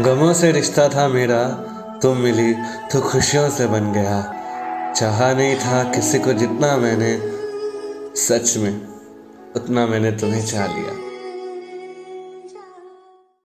गमों से रिश्ता था मेरा, तुम मिली तो खुशियों से बन गया। चाहा नहीं था किसी को जितना मैंने, सच में उतना मैंने तुम्हें चाह लिया।